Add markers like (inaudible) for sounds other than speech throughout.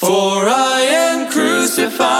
For I am crucified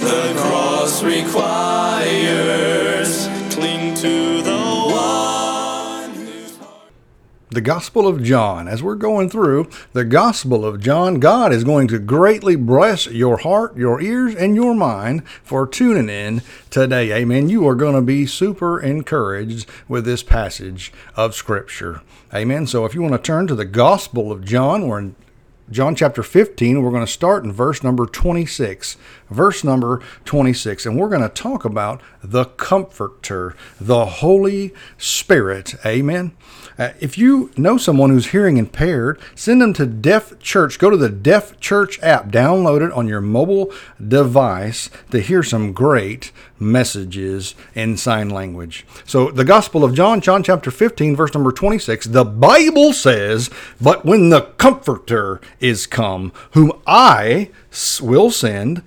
the cross requires. Cling to the one the Gospel of John. As we're going through the Gospel of John, God is going to greatly bless your heart, your ears, and your mind for tuning in today. Amen. You are going to be super encouraged with this passage of Scripture. Amen. So if you want to turn to the Gospel of John, we're in John chapter 15, we're going to start in verse number 26. Verse number 26. And we're going to talk about the Comforter, the Holy Spirit. Amen. Uh, if you know someone who's hearing impaired, send them to Deaf Church. Go to the Deaf Church app, download it on your mobile device to hear some great messages in sign language. So, the Gospel of John, John chapter 15, verse number 26, the Bible says, But when the Comforter is come, whom I will send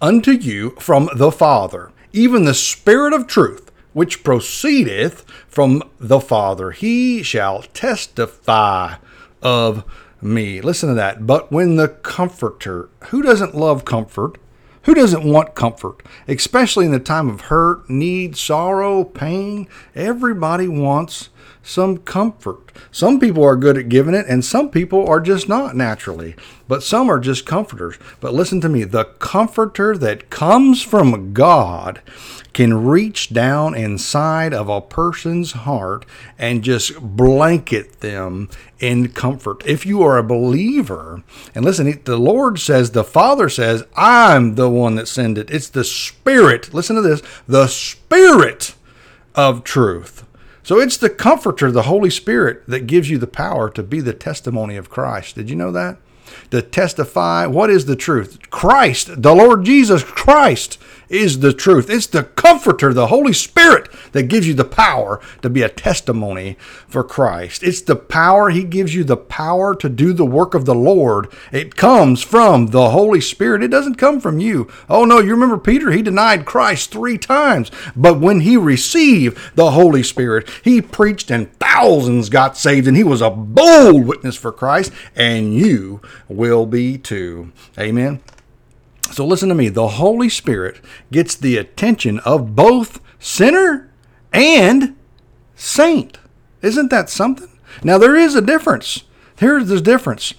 unto you from the Father, even the Spirit of truth which proceedeth from the Father. He shall testify of me. Listen to that. But when the Comforter, who doesn't love comfort? Who doesn't want comfort? Especially in the time of hurt, need, sorrow, pain. Everybody wants some comfort. Some people are good at giving it, and some people are just not naturally. But some are just comforters. But listen to me the comforter that comes from God can reach down inside of a person's heart and just blanket them in comfort. If you are a believer, and listen, the Lord says, the Father says, I'm the one that sent it. It's the Spirit. Listen to this the Spirit of truth. So it's the Comforter, the Holy Spirit, that gives you the power to be the testimony of Christ. Did you know that? To testify, what is the truth? Christ, the Lord Jesus Christ is the truth. It's the Comforter, the Holy Spirit, that gives you the power to be a testimony for Christ. It's the power, He gives you the power to do the work of the Lord. It comes from the Holy Spirit. It doesn't come from you. Oh, no, you remember Peter? He denied Christ three times. But when he received the Holy Spirit, he preached and thousands got saved, and he was a bold witness for Christ, and you will be too. Amen. So listen to me. The Holy Spirit gets the attention of both sinner and saint. Isn't that something? Now there is a difference. Here's the difference.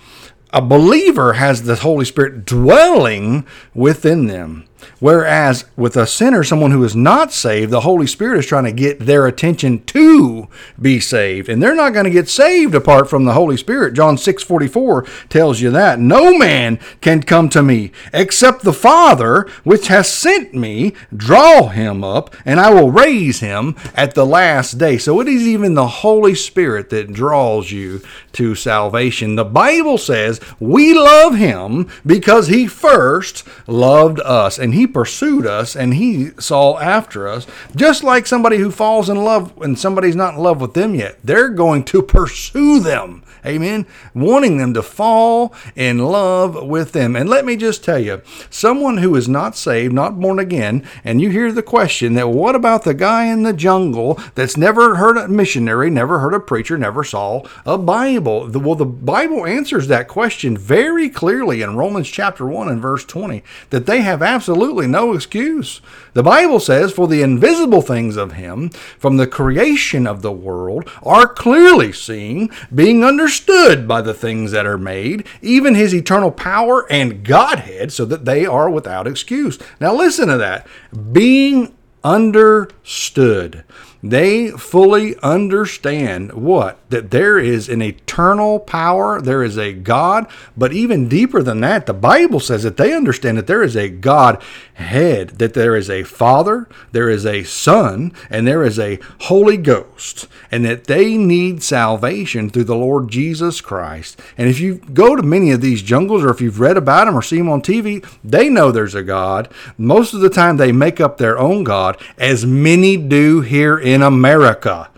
A believer has the Holy Spirit dwelling within them. Whereas with a sinner, someone who is not saved, the Holy Spirit is trying to get their attention to be saved. And they're not going to get saved apart from the Holy Spirit. John 6 44 tells you that. No man can come to me except the Father which has sent me, draw him up, and I will raise him at the last day. So it is even the Holy Spirit that draws you to salvation. The Bible says we love him because he first loved us. And and he pursued us and he saw after us. Just like somebody who falls in love and somebody's not in love with them yet, they're going to pursue them. Amen. Wanting them to fall in love with them. And let me just tell you, someone who is not saved, not born again, and you hear the question that what about the guy in the jungle that's never heard a missionary, never heard a preacher, never saw a Bible? Well, the Bible answers that question very clearly in Romans chapter 1 and verse 20 that they have absolutely no excuse. The Bible says, For the invisible things of him from the creation of the world are clearly seen, being understood by the things that are made, even his eternal power and Godhead, so that they are without excuse. Now listen to that. Being understood. They fully understand what? That there is an eternal power, there is a God, but even deeper than that, the Bible says that they understand that there is a God head, that there is a Father, there is a Son, and there is a Holy Ghost, and that they need salvation through the Lord Jesus Christ. And if you go to many of these jungles, or if you've read about them or see them on TV, they know there's a God. Most of the time, they make up their own God, as many do here in America.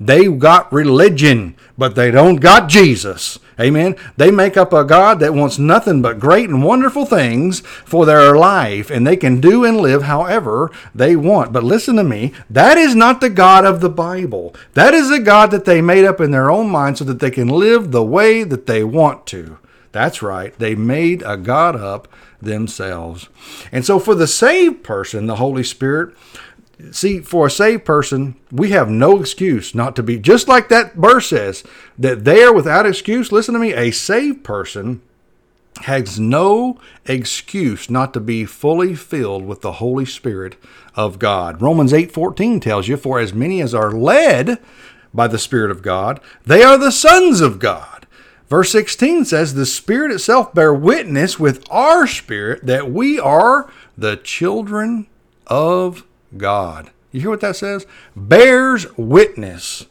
They got religion, but they don't got Jesus. Amen. They make up a God that wants nothing but great and wonderful things for their life, and they can do and live however they want. But listen to me, that is not the God of the Bible. That is a God that they made up in their own mind so that they can live the way that they want to. That's right. They made a God up themselves. And so for the saved person, the Holy Spirit, see, for a saved person, we have no excuse not to be, just like that verse says, that they are without excuse. Listen to me, a saved person has no excuse not to be fully filled with the Holy Spirit of God. Romans 8:14 tells you, "For as many as are led by the Spirit of God, they are the sons of God." Verse 16 says, "The Spirit itself bear witness with our spirit that we are the children of God. You hear what that says? Bears witness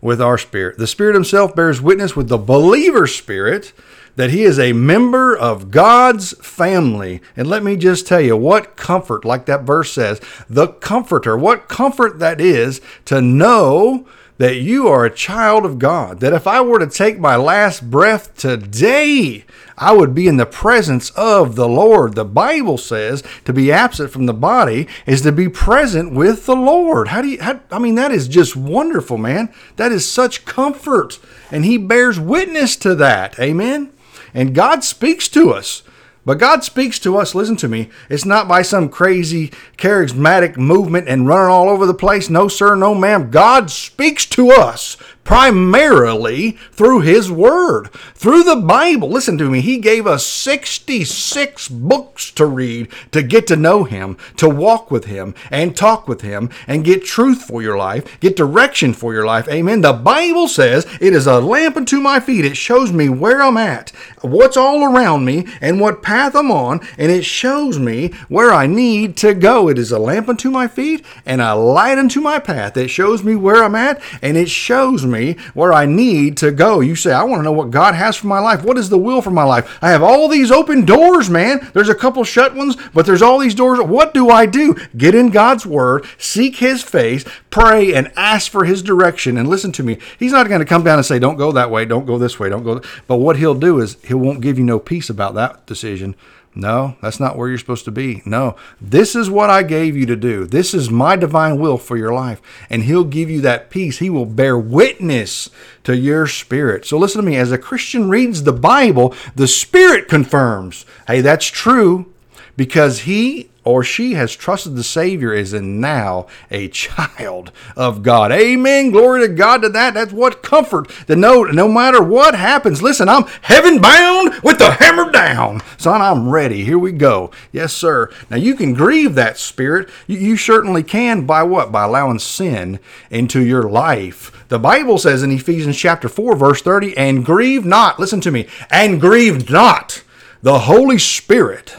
with our spirit. The Spirit Himself bears witness with the believer's spirit that he is a member of God's family. And let me just tell you what comfort, like that verse says, the comforter, what comfort that is to know that you are a child of God. That if I were to take my last breath today, I would be in the presence of the Lord. The Bible says to be absent from the body is to be present with the Lord. How do you, how, I mean, that is just wonderful, man. That is such comfort. And He bears witness to that. Amen. And God speaks to us. But God speaks to us, listen to me, it's not by some crazy charismatic movement and running all over the place. No, sir, no, ma'am. God speaks to us primarily through His Word, through the Bible. Listen to me, He gave us 66 books to read to get to know Him, to walk with Him, and talk with Him, and get truth for your life, get direction for your life. Amen. The Bible says it is a lamp unto my feet. It shows me where I'm at, what's all around me, and what path I'm on, and it shows me where I need to go. It is a lamp unto my feet and a light unto my path. It shows me where I'm at, and it shows me where I need to go. You say, I want to know what God has for my life. What is the will for my life? I have all these open doors, man. There's a couple shut ones, but there's all these doors. What do I do? Get in God's word, seek his face, pray, and ask for his direction. And listen to me. He's not going to come down and say, don't go that way, don't go this way, don't go. But what he'll do is he won't give you no peace about that decision. No, that's not where you're supposed to be. No, this is what I gave you to do. This is my divine will for your life. And He'll give you that peace. He will bear witness to your spirit. So listen to me. As a Christian reads the Bible, the Spirit confirms hey, that's true because He or she has trusted the Savior is in now a child of God. Amen. Glory to God to that. That's what comfort to know no matter what happens. Listen, I'm heaven bound with the hammer down. Son, I'm ready. Here we go. Yes, sir. Now you can grieve that spirit. You, you certainly can by what? By allowing sin into your life. The Bible says in Ephesians chapter 4, verse 30, and grieve not, listen to me, and grieve not the Holy Spirit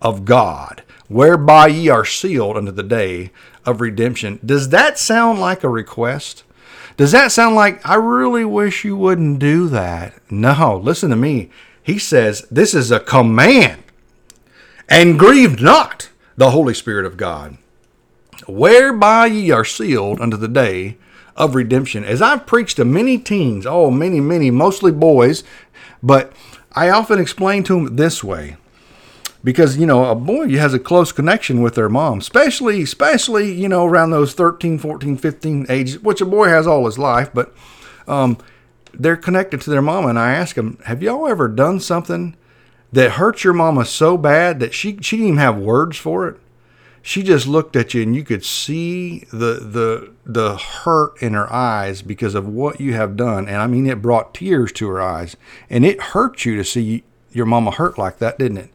of God whereby ye are sealed unto the day of redemption. Does that sound like a request? Does that sound like, I really wish you wouldn't do that? No, listen to me. He says, this is a command. And grieve not the Holy Spirit of God, whereby ye are sealed unto the day of redemption. As I've preached to many teens, oh, many, many, mostly boys, but I often explain to them this way because you know a boy has a close connection with their mom especially especially you know around those 13 14 15 ages which a boy has all his life but um, they're connected to their mama and i ask them have y'all ever done something that hurt your mama so bad that she she didn't even have words for it? She just looked at you and you could see the the the hurt in her eyes because of what you have done and i mean it brought tears to her eyes and it hurt you to see your mama hurt like that didn't it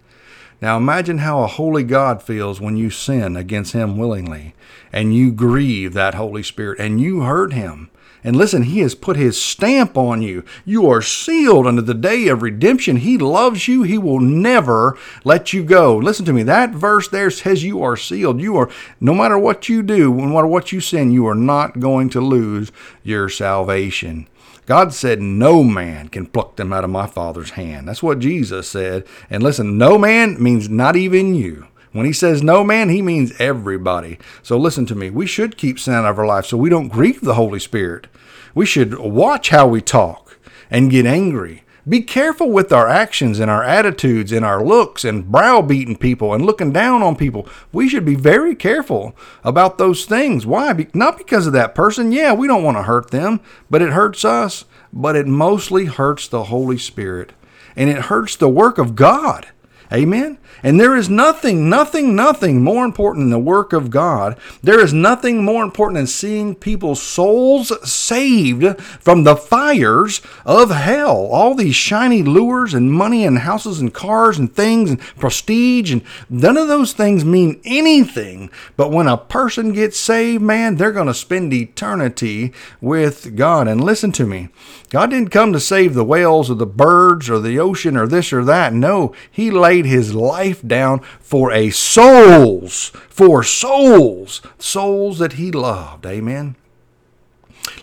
Now imagine how a holy God feels when you sin against him willingly and you grieve that Holy Spirit and you hurt him. And listen, he has put his stamp on you. You are sealed unto the day of redemption. He loves you. He will never let you go. Listen to me. That verse there says you are sealed. You are, no matter what you do, no matter what you sin, you are not going to lose your salvation. God said, No man can pluck them out of my Father's hand. That's what Jesus said. And listen, no man means not even you. When he says no man, he means everybody. So listen to me. We should keep sin out of our life so we don't grieve the Holy Spirit. We should watch how we talk and get angry. Be careful with our actions and our attitudes and our looks and browbeating people and looking down on people. We should be very careful about those things. Why? Be- not because of that person. Yeah, we don't want to hurt them, but it hurts us. But it mostly hurts the Holy Spirit and it hurts the work of God. Amen. And there is nothing, nothing, nothing more important than the work of God. There is nothing more important than seeing people's souls saved from the fires of hell. All these shiny lures and money and houses and cars and things and prestige and none of those things mean anything. But when a person gets saved, man, they're going to spend eternity with God. And listen to me. God didn't come to save the whales or the birds or the ocean or this or that. No, He laid His life down for a souls, for souls, souls that He loved. Amen.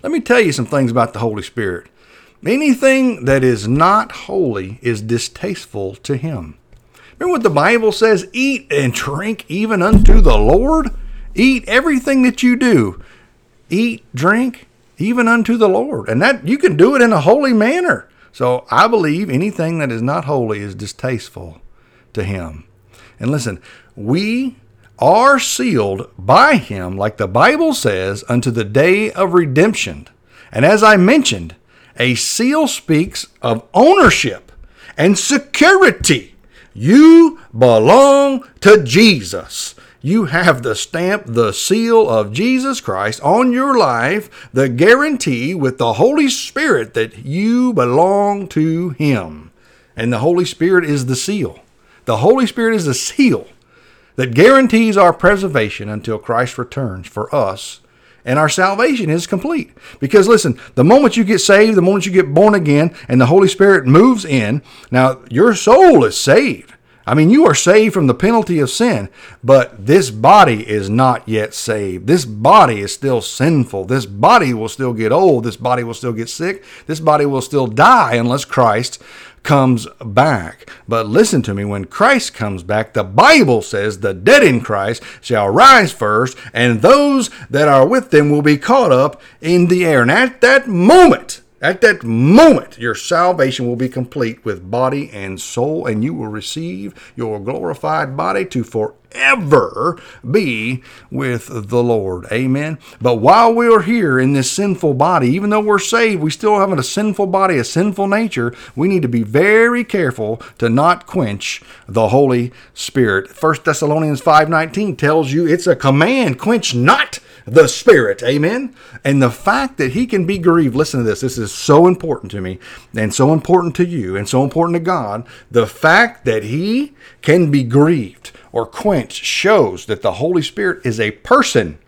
Let me tell you some things about the Holy Spirit. Anything that is not holy is distasteful to Him. Remember what the Bible says eat and drink even unto the Lord? Eat everything that you do. Eat, drink, even unto the Lord. And that you can do it in a holy manner. So I believe anything that is not holy is distasteful to him. And listen, we are sealed by him, like the Bible says, unto the day of redemption. And as I mentioned, a seal speaks of ownership and security. You belong to Jesus you have the stamp, the seal of Jesus Christ on your life, the guarantee with the Holy Spirit that you belong to Him. And the Holy Spirit is the seal. The Holy Spirit is a seal that guarantees our preservation until Christ returns for us and our salvation is complete. Because listen, the moment you get saved, the moment you get born again, and the Holy Spirit moves in, now your soul is saved. I mean, you are saved from the penalty of sin, but this body is not yet saved. This body is still sinful. This body will still get old. This body will still get sick. This body will still die unless Christ comes back. But listen to me, when Christ comes back, the Bible says the dead in Christ shall rise first, and those that are with them will be caught up in the air. And at that moment, at that moment, your salvation will be complete with body and soul, and you will receive your glorified body to forever be with the Lord. Amen. But while we're here in this sinful body, even though we're saved, we still have a sinful body, a sinful nature. We need to be very careful to not quench the Holy Spirit. 1 Thessalonians 5:19 tells you it's a command, quench not the Spirit. Amen. And the fact that he can be grieved, listen to this, this is so important to me and so important to you and so important to God. The fact that he can be grieved or quenched shows that the Holy Spirit is a person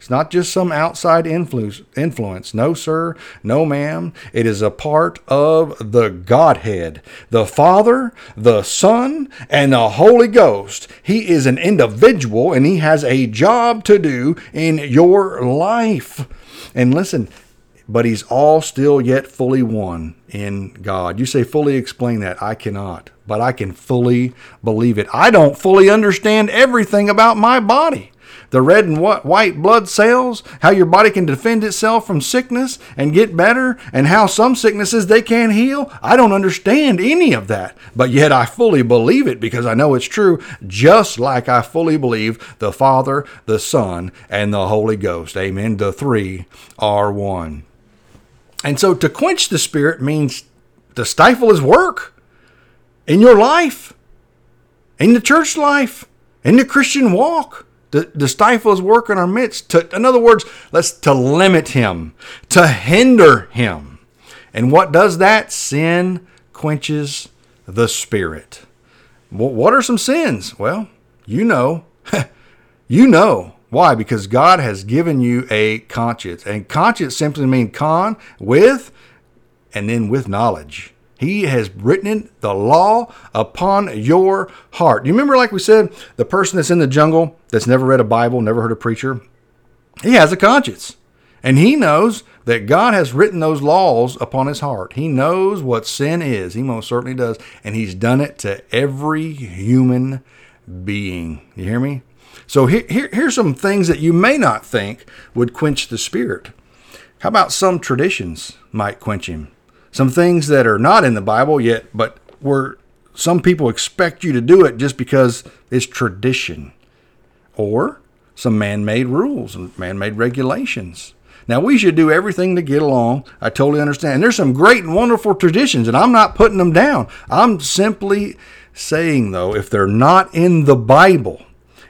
it's not just some outside influence. Influence, no sir, no ma'am. It is a part of the Godhead, the Father, the Son, and the Holy Ghost. He is an individual, and he has a job to do in your life. And listen, but he's all still yet fully one in God. You say, fully explain that. I cannot, but I can fully believe it. I don't fully understand everything about my body the red and white blood cells, how your body can defend itself from sickness and get better, and how some sicknesses they can't heal. I don't understand any of that, but yet I fully believe it because I know it's true, just like I fully believe the Father, the Son, and the Holy Ghost. Amen. The three are one. And so to quench the Spirit means to stifle His work in your life, in the church life, in the Christian walk to, to stifle his work in our midst. To, in other words, let's to limit him, to hinder him. And what does that? Sin quenches the spirit. What are some sins? Well, you know. (laughs) you know. Why? Because God has given you a conscience. And conscience simply means con, with, and then with knowledge. He has written the law upon your heart. You remember, like we said, the person that's in the jungle that's never read a Bible, never heard a preacher, he has a conscience. And he knows that God has written those laws upon his heart. He knows what sin is. He most certainly does. And he's done it to every human being. You hear me? So here, here, here's some things that you may not think would quench the spirit. How about some traditions might quench him? Some things that are not in the Bible yet, but where some people expect you to do it just because it's tradition. Or some man made rules and man made regulations. Now, we should do everything to get along. I totally understand. And there's some great and wonderful traditions, and I'm not putting them down. I'm simply saying, though, if they're not in the Bible,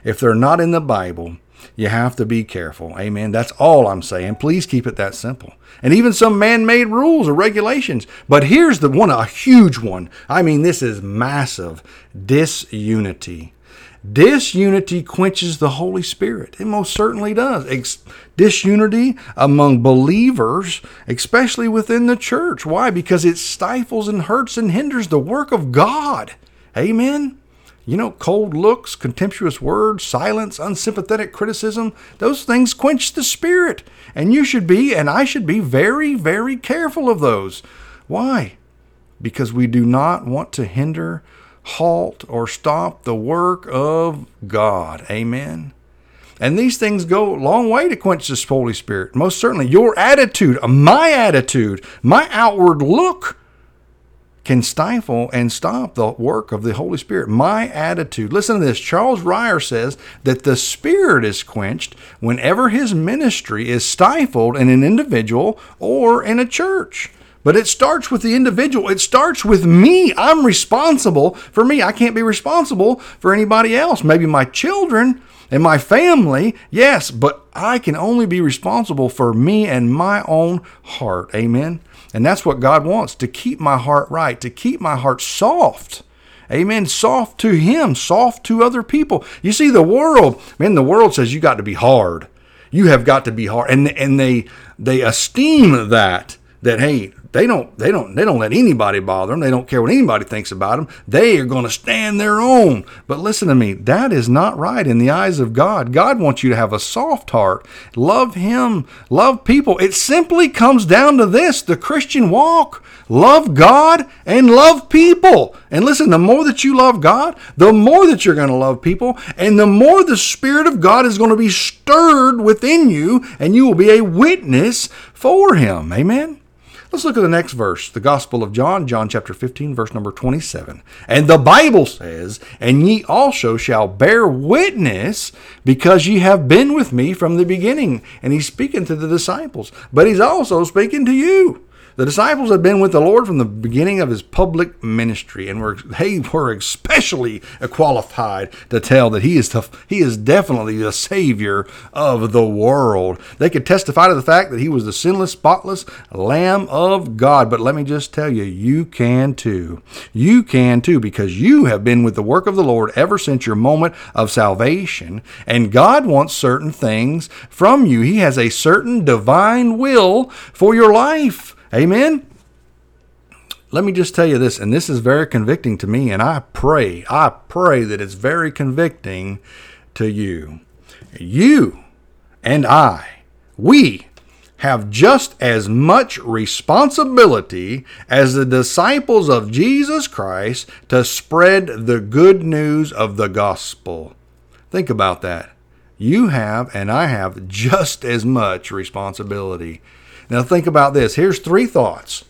if they're not in the Bible, you have to be careful. Amen. That's all I'm saying. Please keep it that simple. And even some man made rules or regulations. But here's the one, a huge one. I mean, this is massive disunity. Disunity quenches the Holy Spirit. It most certainly does. Disunity among believers, especially within the church. Why? Because it stifles and hurts and hinders the work of God. Amen. You know, cold looks, contemptuous words, silence, unsympathetic criticism, those things quench the spirit. And you should be, and I should be, very, very careful of those. Why? Because we do not want to hinder halt, or stop the work of God. Amen. And these things go a long way to quench this Holy Spirit. Most certainly, your attitude, my attitude, my outward look can stifle and stop the work of the Holy Spirit. My attitude. Listen to this. Charles Ryrie says that the Spirit is quenched whenever his ministry is stifled in an individual or in a church. But it starts with the individual. It starts with me. I'm responsible for me. I can't be responsible for anybody else. Maybe my children and my family, yes, but I can only be responsible for me and my own heart. Amen. And that's what God wants to keep my heart right, to keep my heart soft. Amen. Soft to Him, soft to other people. You see, the world, man, the world says you got to be hard. You have got to be hard. And, and they, they esteem that, that, hey, they don't they don't they don't let anybody bother them. They don't care what anybody thinks about them. They are going to stand their own. But listen to me, that is not right in the eyes of God. God wants you to have a soft heart. Love him, love people. It simply comes down to this, the Christian walk. Love God and love people. And listen, the more that you love God, the more that you're going to love people, and the more the Spirit of God is going to be stirred within you, and you will be a witness for Him. Amen. Let's look at the next verse, the Gospel of John, John chapter 15, verse number 27. And the Bible says, And ye also shall bear witness, because ye have been with me from the beginning. And he's speaking to the disciples, but he's also speaking to you. The disciples had been with the Lord from the beginning of his public ministry, and were they were especially qualified to tell that he is the, he is definitely the Savior of the world. They could testify to the fact that he was the sinless, spotless Lamb of God. But let me just tell you, you can too. You can too, because you have been with the work of the Lord ever since your moment of salvation, and God wants certain things from you. He has a certain divine will for your life. Amen. Let me just tell you this, and this is very convicting to me, and I pray, I pray that it's very convicting to you. You and I, we have just as much responsibility as the disciples of Jesus Christ to spread the good news of the gospel. Think about that. You have, and I have, just as much responsibility. Now, think about this. Here's three thoughts.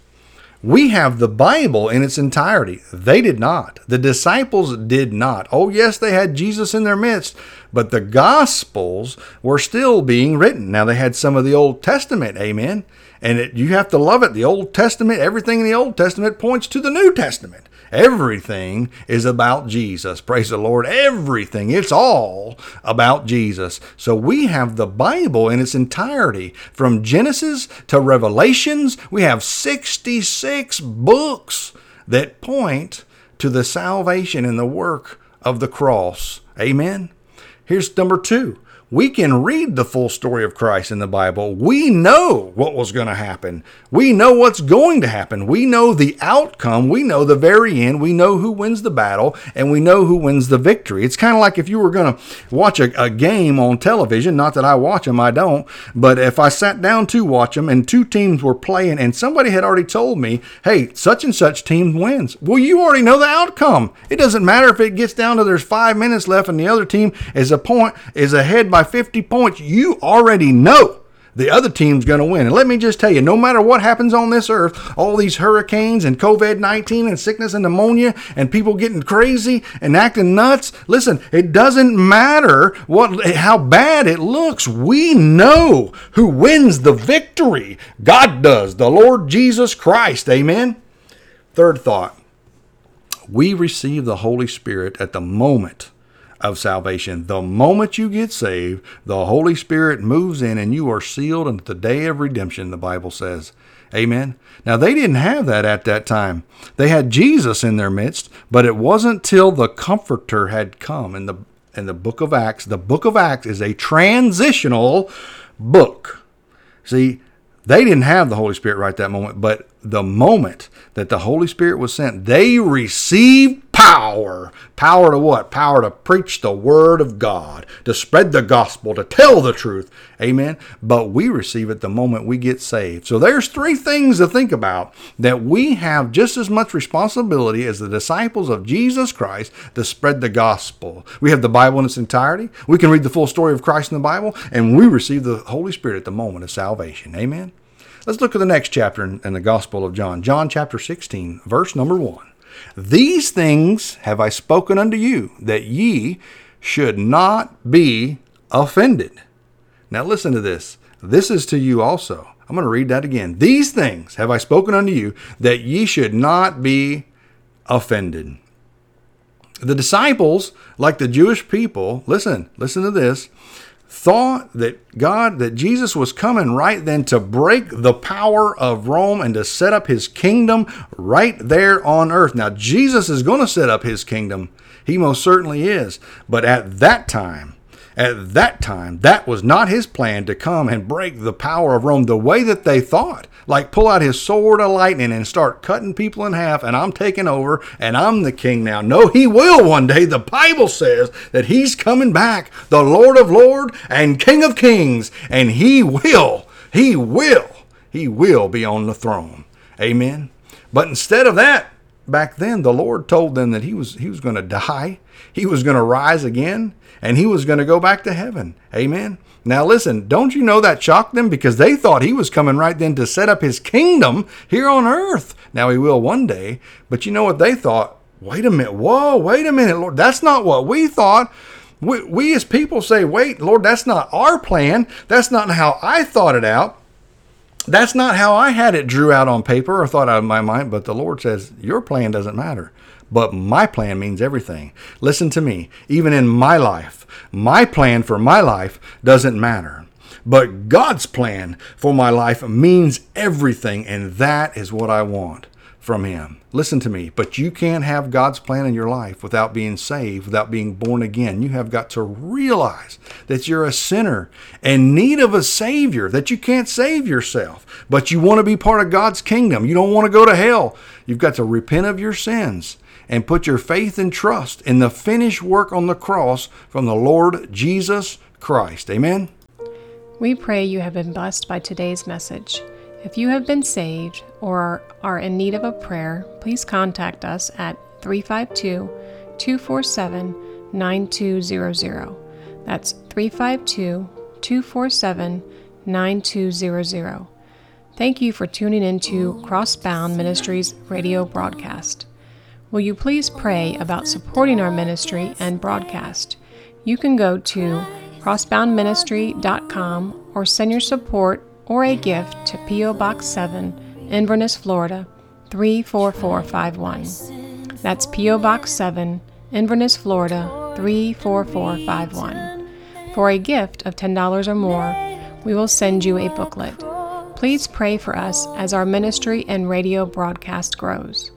We have the Bible in its entirety. They did not. The disciples did not. Oh, yes, they had Jesus in their midst, but the Gospels were still being written. Now, they had some of the Old Testament, amen. And it, you have to love it. The Old Testament, everything in the Old Testament points to the New Testament. Everything is about Jesus. Praise the Lord. Everything. It's all about Jesus. So we have the Bible in its entirety from Genesis to Revelations. We have 66 books that point to the salvation and the work of the cross. Amen. Here's number two we can read the full story of Christ in the Bible. We know what was going to happen. We know what's going to happen. We know the outcome. We know the very end. We know who wins the battle and we know who wins the victory. It's kind of like if you were going to watch a, a, game on television, not that I watch them, I don't, but if I sat down to watch them and two teams were playing and somebody had already told me, hey, such and such team wins. Well, you already know the outcome. It doesn't matter if it gets down to there's five minutes left and the other team is a point, is ahead by 50 points, you already know the other team's going to win. And let me just tell you, no matter what happens on this earth, all these hurricanes and COVID 19 and sickness and pneumonia and people getting crazy and acting nuts, listen, it doesn't matter what how bad it looks. We know who wins the victory. God does, the Lord Jesus Christ. Amen. Third thought we receive the Holy Spirit at the moment of salvation. The moment you get saved, the Holy Spirit moves in and you are sealed unto the day of redemption, the Bible says. Amen. Now, they didn't have that at that time. They had Jesus in their midst, but it wasn't till the Comforter had come in the, in the book of Acts. The book of Acts is a transitional book. See, they didn't have the Holy Spirit right that moment, but the moment that the Holy Spirit was sent, they received power. Power to what? Power to preach the Word of God, to spread the gospel, to tell the truth. Amen. But we receive it the moment we get saved. So there's three things to think about that we have just as much responsibility as the disciples of Jesus Christ to spread the gospel. We have the Bible in its entirety. We can read the full story of Christ in the Bible, and we receive the Holy Spirit at the moment of salvation. Amen. Let's look at the next chapter in, in the Gospel of John. John chapter 16, verse number 1. These things have I spoken unto you, that ye should not be offended. Now listen to this. This is to you also. I'm going to read that again. These things have I spoken unto you, that ye should not be offended. The disciples, like the Jewish people, listen, listen to this, thought that God, that Jesus was coming right then to break the power of Rome and to set up his kingdom right there on earth. Now, Jesus is going to set up his kingdom. He most certainly is. But at that time, at that time, that was not his plan to come and break the power of Rome the way that they thought. Like pull out his sword of lightning and start cutting people in half, and I'm taking over and I'm the king now. No, he will one day. The Bible says that he's coming back, the Lord of Lords and King of Kings, and he will, he will, he will be on the throne. Amen. But instead of that, back then the Lord told them that he was he was going to die, he was going to rise again, and he was going to go back to heaven. Amen. Now listen, don't you know that shocked them because they thought he was coming right then to set up his kingdom here on earth. Now he will one day, but you know what they thought? Wait a minute. Whoa, wait a minute, Lord. That's not what we thought. We, we as people say, wait, Lord, that's not our plan. That's not how I thought it out. That's not how I had it drew out on paper or thought out of my mind. But the Lord says, your plan doesn't matter but my plan means everything. Listen to me. Even in my life, my plan for my life doesn't matter. But God's plan for my life means everything, and that is what I want from Him. Listen to me, but you can't have God's plan in your life without being saved, without being born again. You have got to realize that you're a sinner in need of a Savior, that you can't save yourself, but you want to be part of God's kingdom. You don't want to go to hell. You've got to repent of your sins and put your faith and trust in the finished work on the cross from the Lord Jesus Christ. Amen. We pray you have been blessed by today's message. If you have been saved or are in need of a prayer, please contact us at 352 247 9200. That's 352 247 9200. Thank you for tuning in to Crossbound Ministries radio broadcast. Will you please pray about supporting our ministry and broadcast? You can go to crossboundministry.com or send your support or a gift to P.O. Box 7, Inverness, Florida 34451. That's P.O. Box 7, Inverness, Florida 34451. For a gift of $10 or more, we will send you a booklet. Please pray for us as our ministry and radio broadcast grows.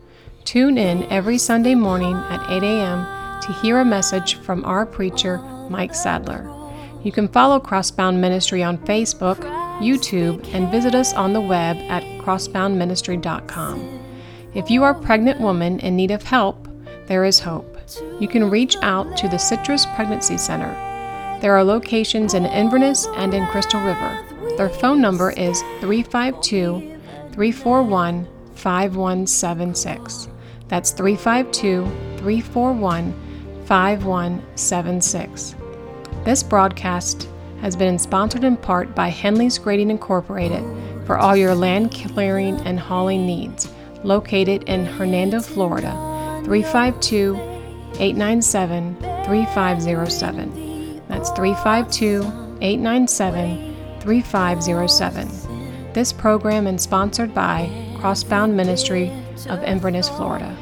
Tune in every Sunday morning at 8 a.m. to hear a message from our preacher, Mike Sadler. You can follow Crossbound Ministry on Facebook, YouTube, and visit us on the web at crossboundministry.com. If you are a pregnant woman in need of help, there is hope. You can reach out to the Citrus Pregnancy Center. There are locations in Inverness and in Crystal River. Their phone number is 352 341 5176. That's 352 341 5176. This broadcast has been sponsored in part by Henley's Grading Incorporated for all your land clearing and hauling needs, located in Hernando, Florida, 352 897 3507. That's 352 897 3507. This program is sponsored by Crossbound Ministry of Inverness, Florida.